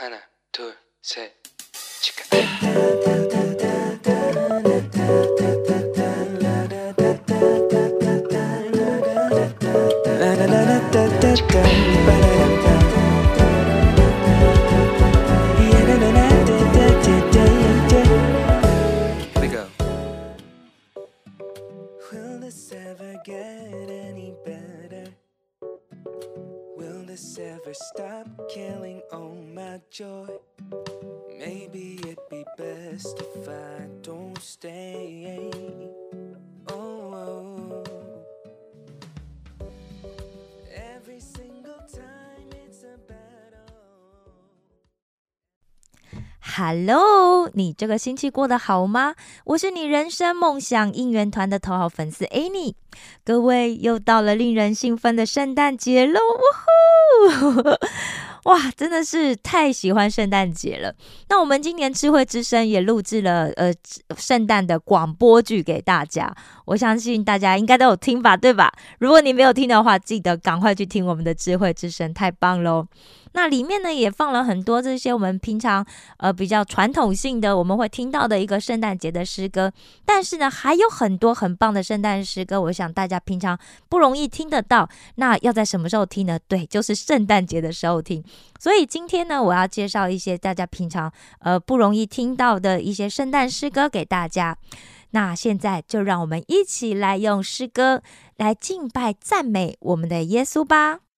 하나, 둘, 셋, 치카. Hello，你这个星期过得好吗？我是你人生梦想应援团的头号粉丝 Annie。各位，又到了令人兴奋的圣诞节喽！哇，真的是太喜欢圣诞节了。那我们今年智慧之声也录制了呃圣诞的广播剧给大家，我相信大家应该都有听吧，对吧？如果你没有听的话，记得赶快去听我们的智慧之声，太棒喽！那里面呢也放了很多这些我们平常呃比较传统性的我们会听到的一个圣诞节的诗歌，但是呢还有很多很棒的圣诞诗歌，我想大家平常不容易听得到。那要在什么时候听呢？对，就是圣诞节的时候听。所以今天呢，我要介绍一些大家平常呃不容易听到的一些圣诞诗歌给大家。那现在就让我们一起来用诗歌来敬拜赞美我们的耶稣吧。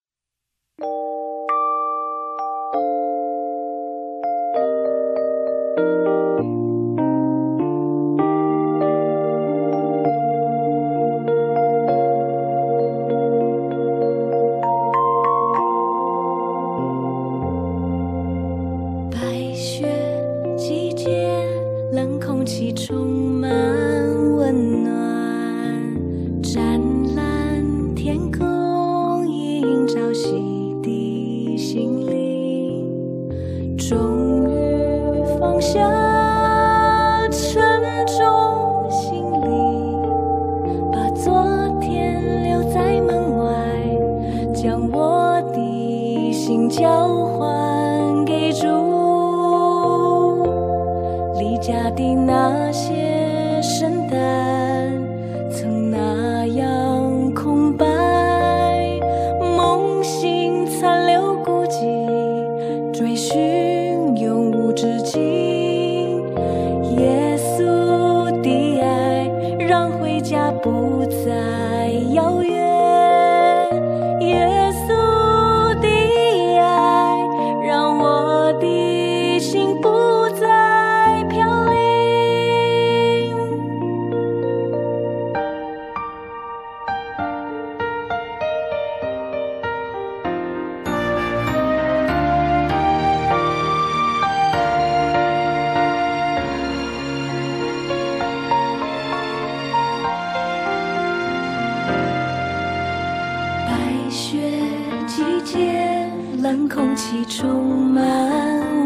冷空气充满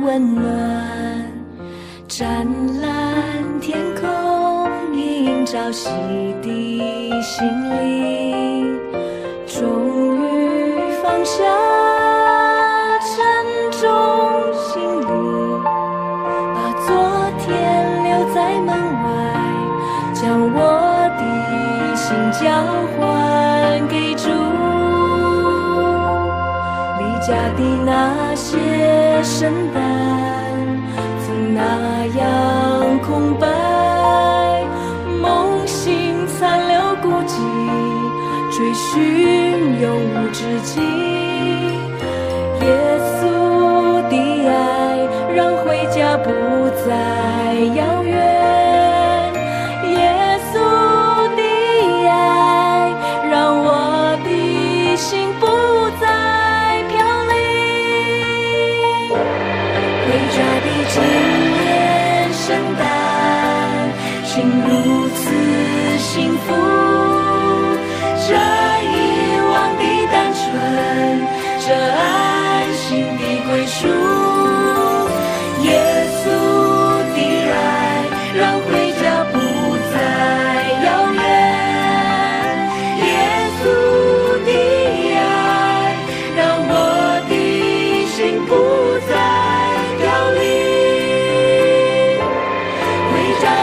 温暖，湛蓝天空映照洗涤心灵，终于放下沉重行李，把昨天留在门外，将我的心交家的那些圣诞，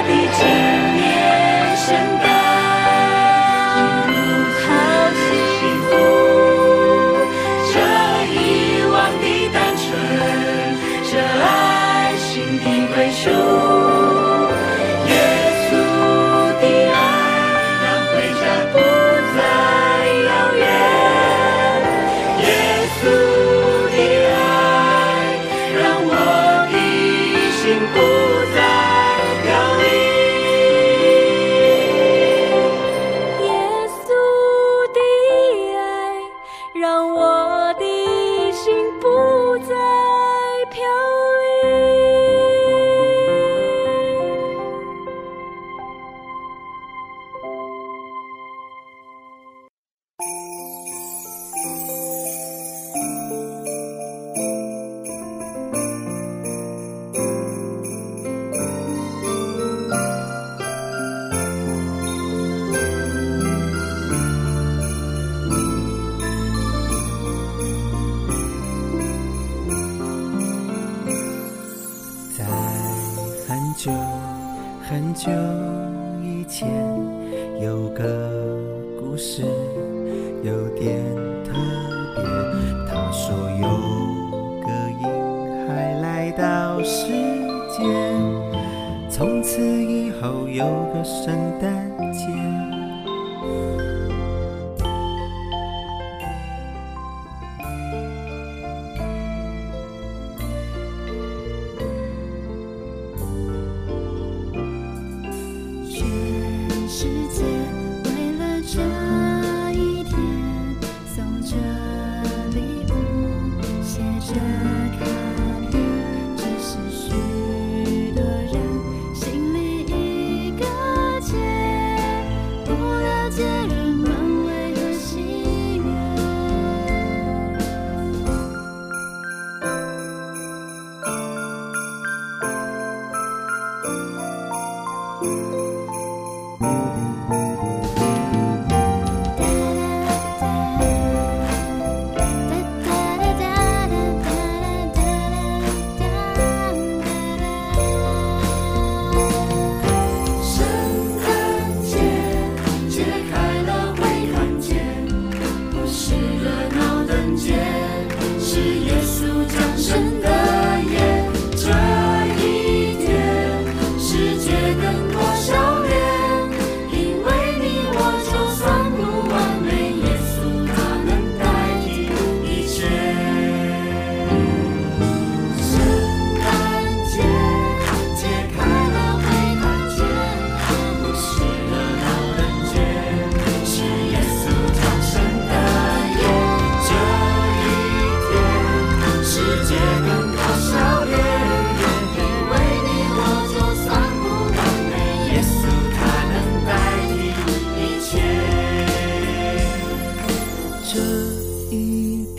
happy too.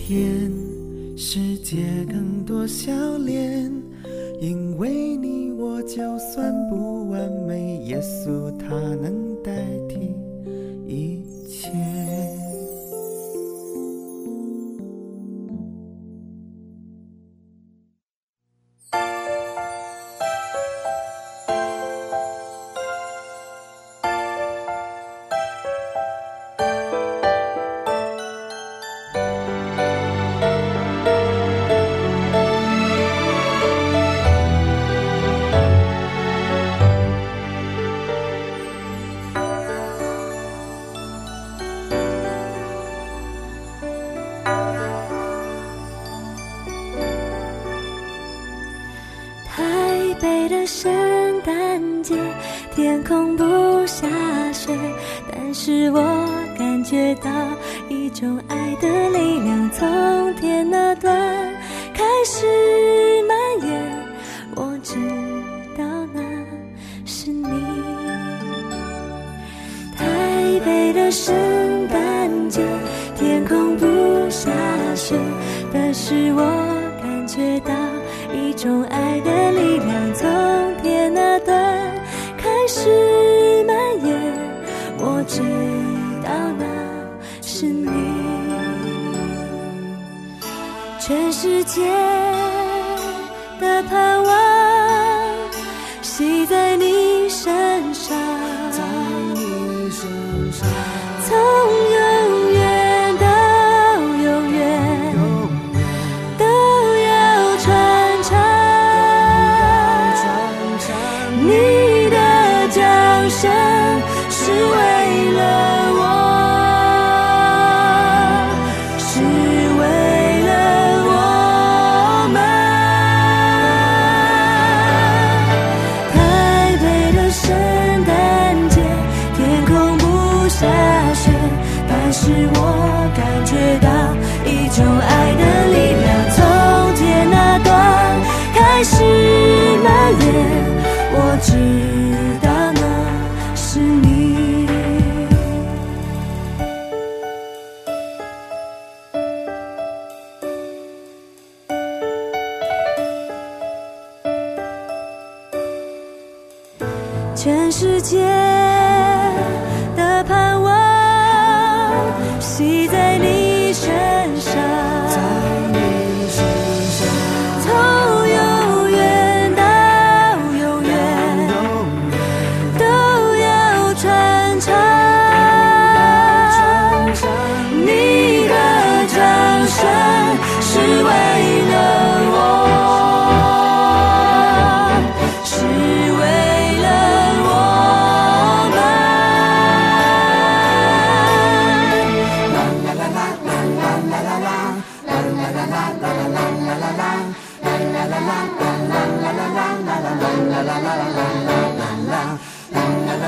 天世界更多笑脸因为你我就算不完美耶稣他能带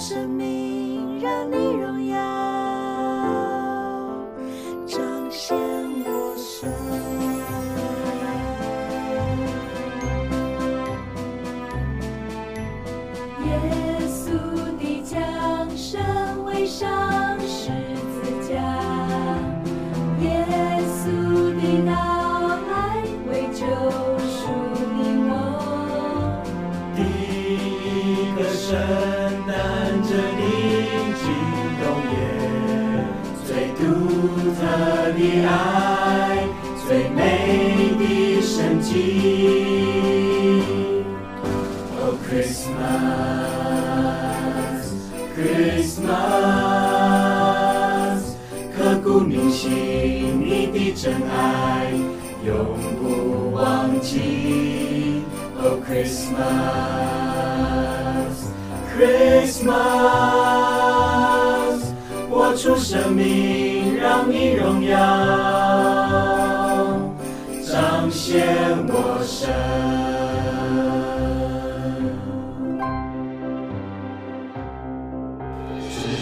生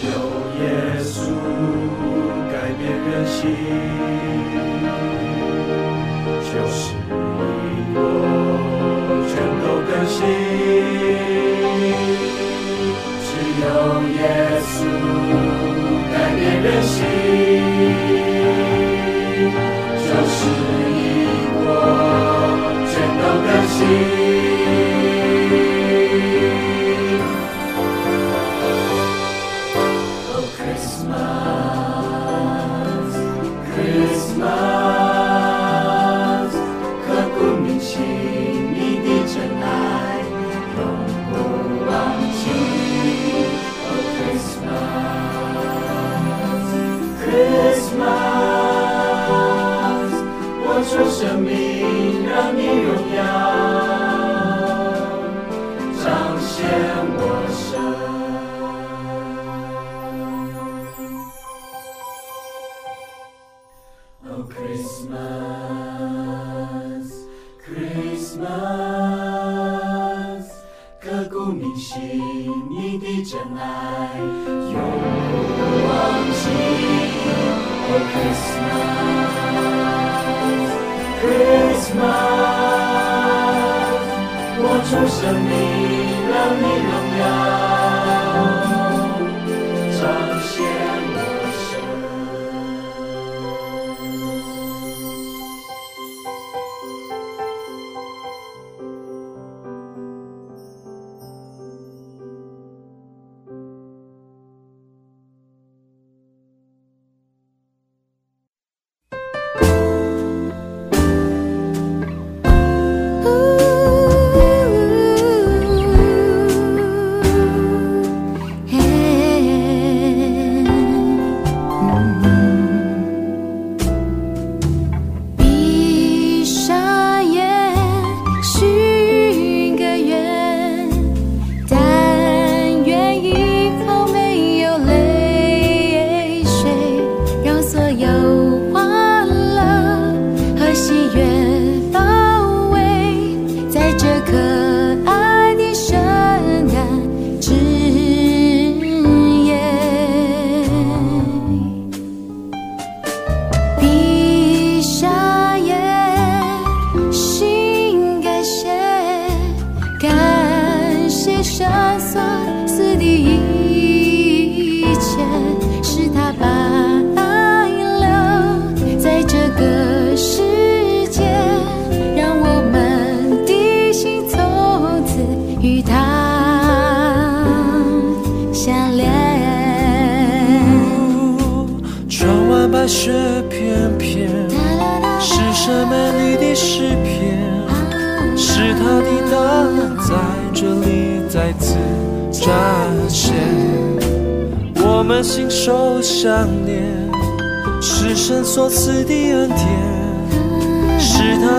有耶稣改变人心，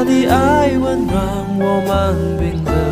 的爱温暖我们冰冷。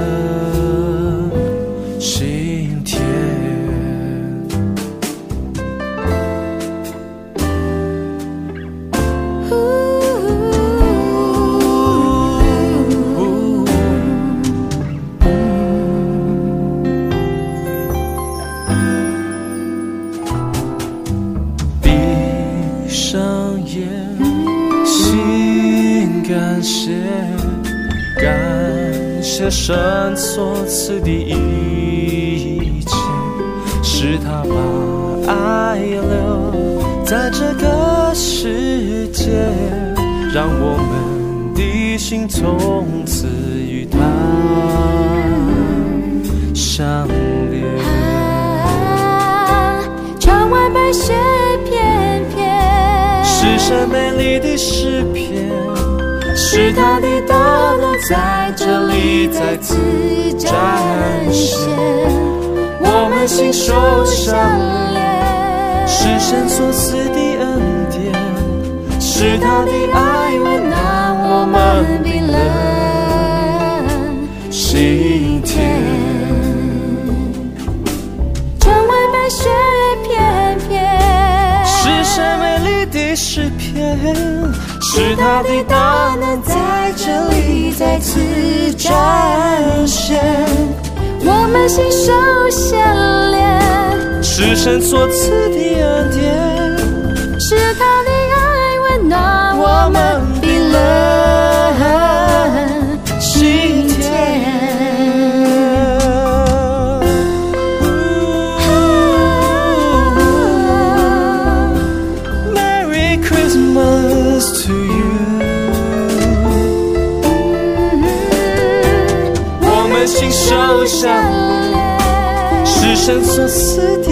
神所赐的一切，是他把爱留在这个世界，让我们的心从此与他相连。窗外白雪片片，是神美丽的诗篇，是他的大能在这里再次展现。我们心手相连，是神所赐的恩典，是他的爱温暖我们冰冷心田。窗外白雪片片，是神美丽的诗篇，是他的大能在这里再次展现。我们心手相连，是神所赐的恩典，是他连，是神所赐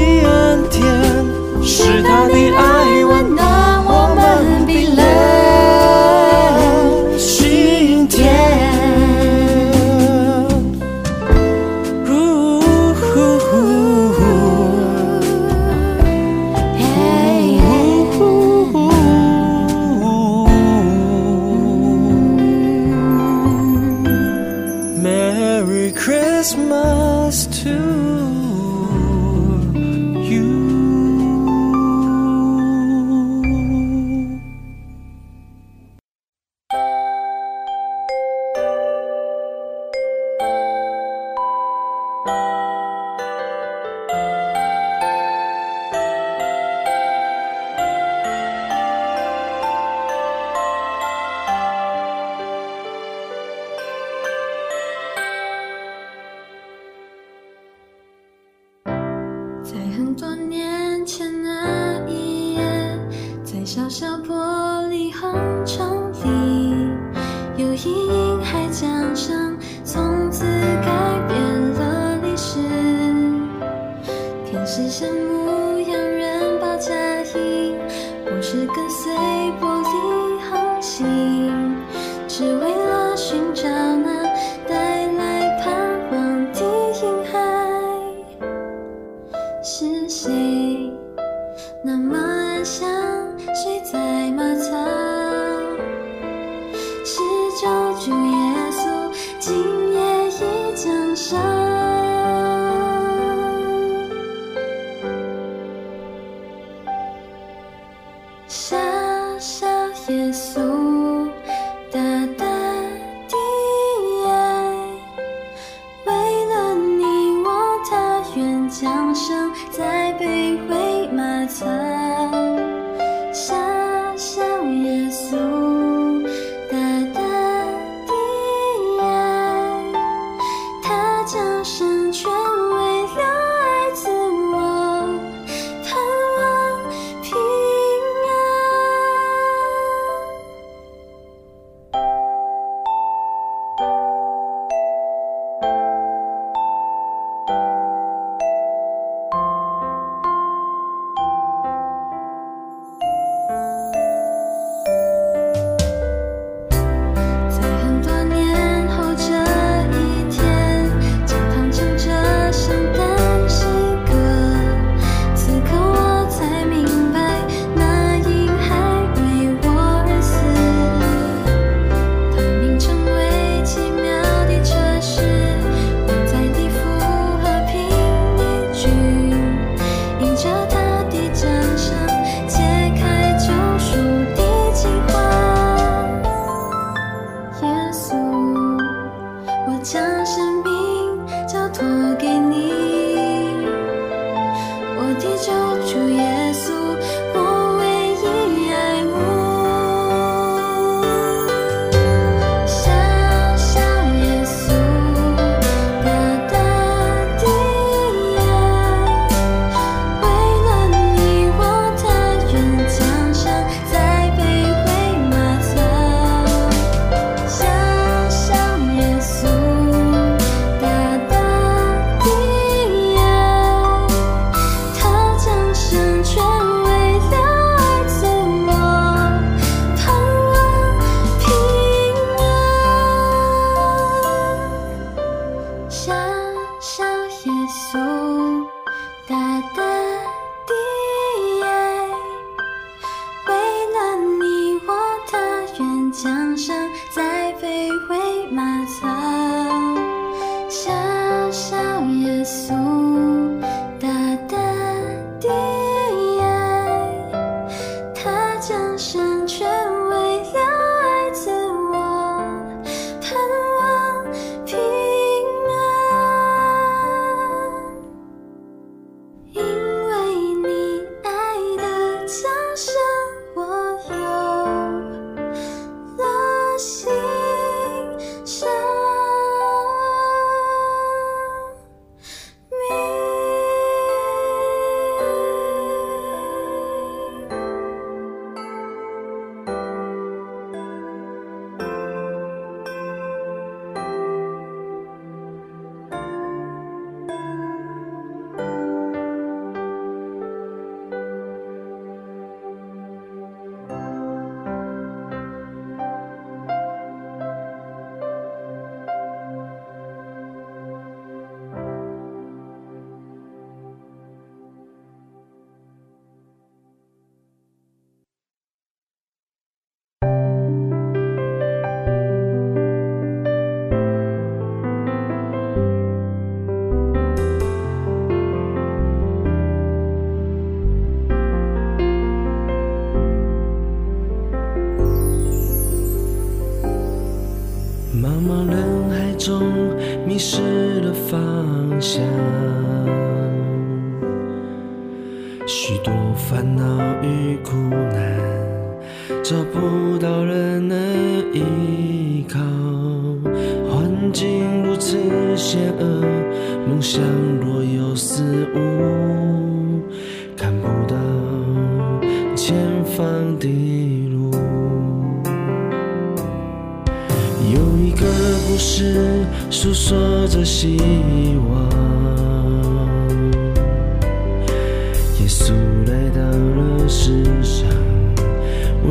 牧羊人包嫁衣，我是跟随玻璃航行。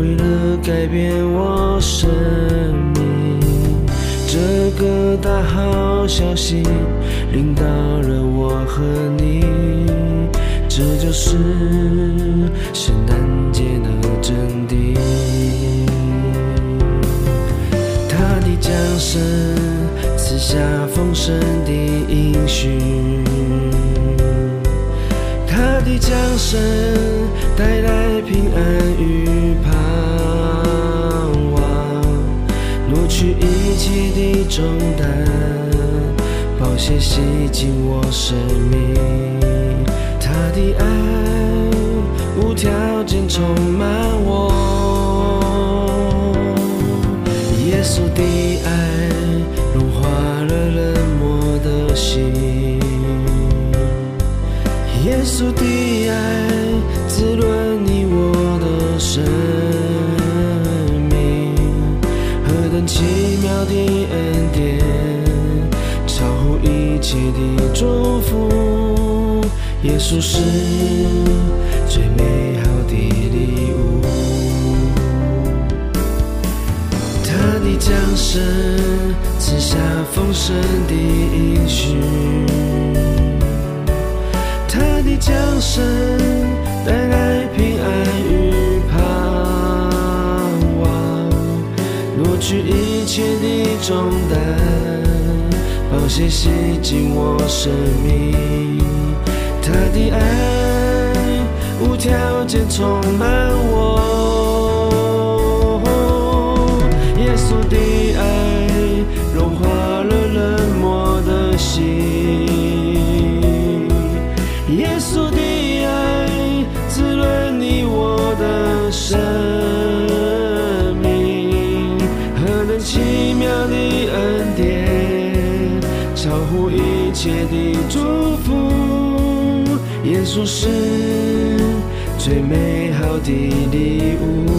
为了改变我生命。这个大好消息领到了我和你，这就是圣诞节的真谛。他的降生赐下丰盛的应许，的降生带来平安与盼望，挪去一切的重担，宝血洗净我生命，他的爱无条件充满我。耶稣的爱融化了冷漠的心，稣的爱滋润你我的生命，何等奇妙的恩典，超乎一切的祝福。耶稣是最美好的礼物。他的降生赐下丰盛的应许，降生带来平安与盼望，挪去一切的重担，宝血洗净我生命，他的爱无条件充满我。耶稣是最美好的礼物。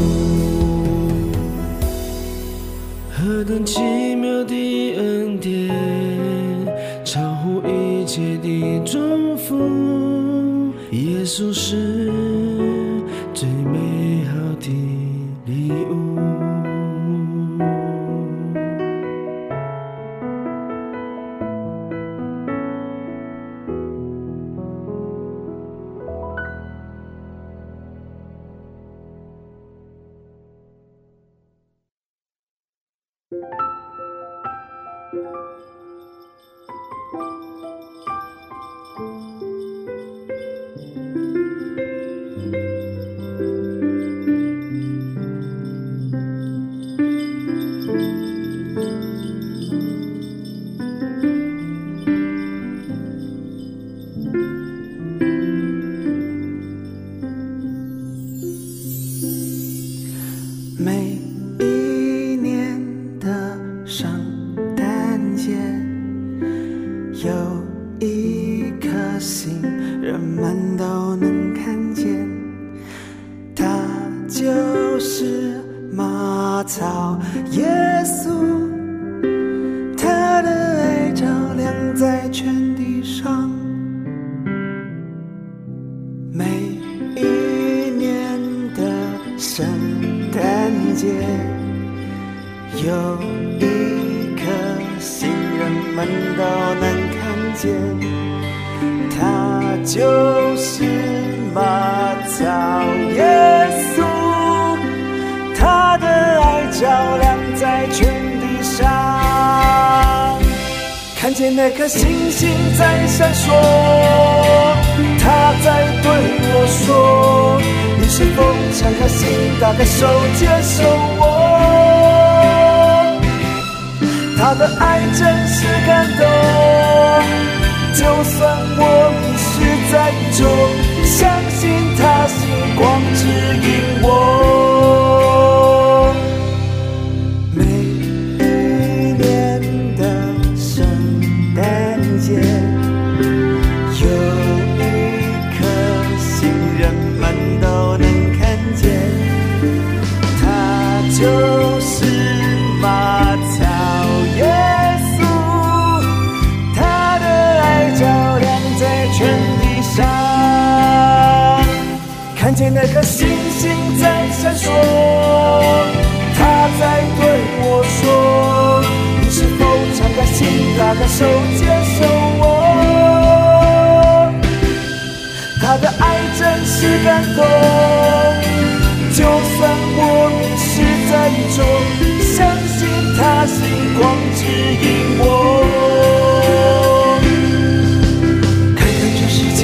何等奇妙的恩典，超乎一切的祝福。耶稣是一颗星，人们都能看见，它就是马槽耶稣，他的爱照亮在全地上。每一年的圣诞节，有看见，它就是马槽耶稣，他的爱照亮在全地上。看见那颗星星在闪烁，他在对我说：“你是否敞开心，打开手，接受我？”他的爱真是感动，就算我迷失在雨中，相信他星光指引我。星星在闪烁，他在对我说：你是否敞开心，打开手，接受我？他的爱真是感动，就算我迷失在雨中，相信他星光指引我。看看这世界，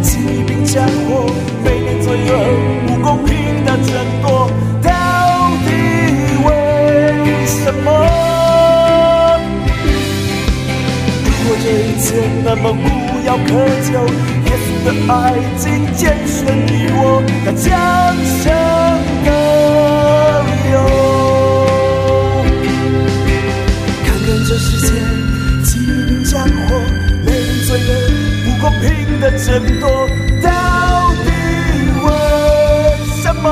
疾病战火，每年罪恶，那么无药可救，耶稣的爱已拣选你我，他降生的理由。看看这世界，疾病战火，没人罪恶，不公平的争夺，到底为什么？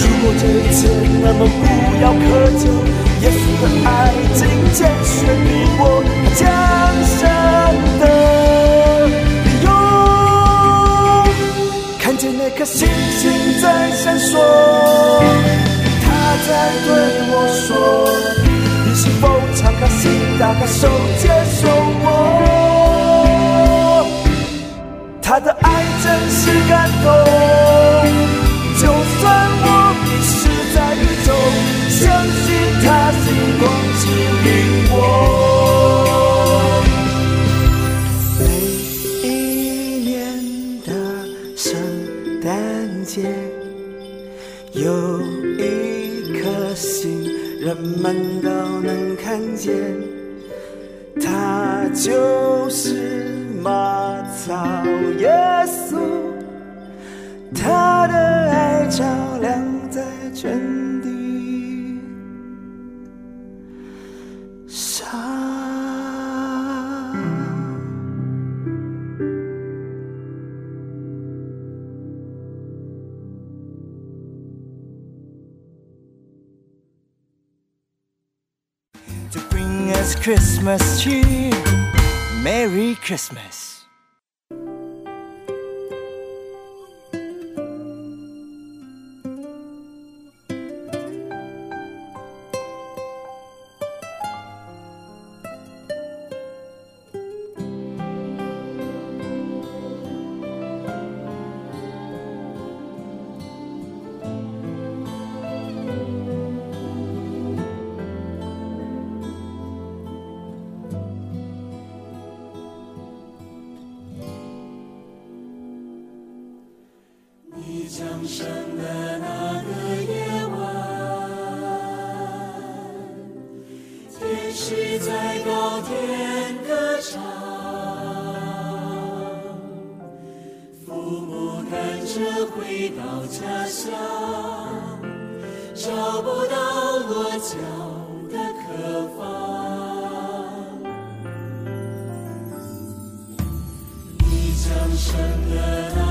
如果这一切那么无药可救，拣选你我，江山的理由。看见那颗星星在闪烁，它在对我说：你是否敞开心，打开手，接受我？他的爱真是感动。就算我迷失在雨中，相信他星光指引我。每一年的圣诞节，有一颗星，人们都能看见，它就是马槽耶稣。他的爱照亮在全 Christmas cheer, Merry Christmas. 江山的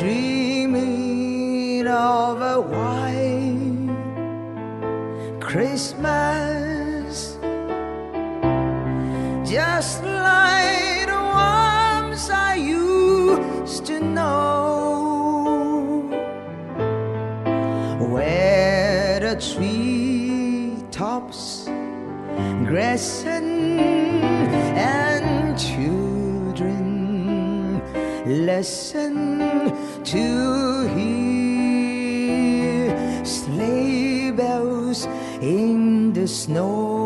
dreaming of a white Christmas, just like the ones I used to know, where the tree tops glisten and children listen to hear sleigh bells in the snow.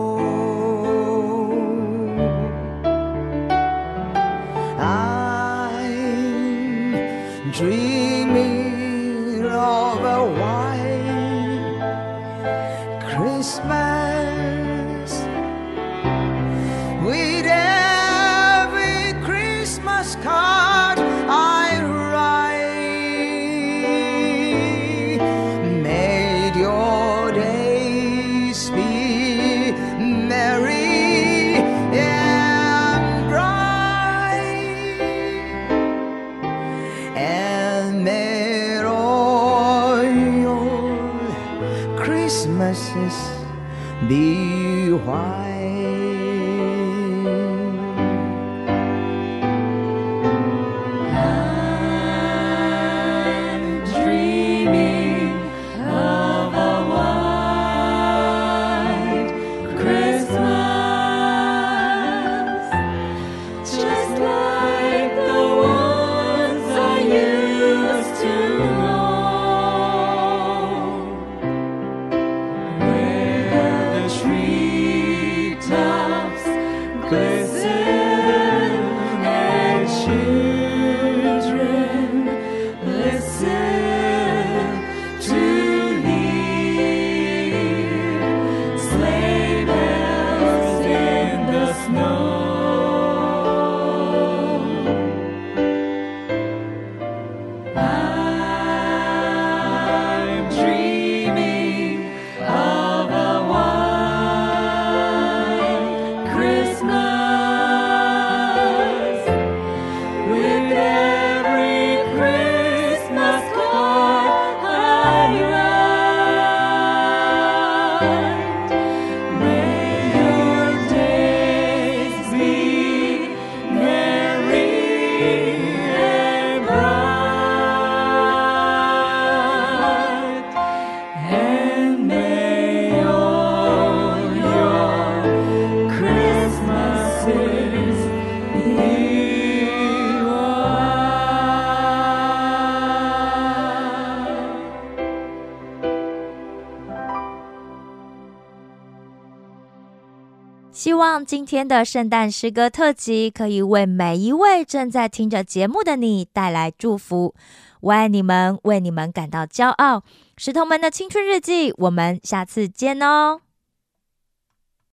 今天的圣诞诗歌特辑可以为每一位正在听着节目的你带来祝福。我爱你们，为你们感到骄傲。石头们的青春日记，我们下次见哦。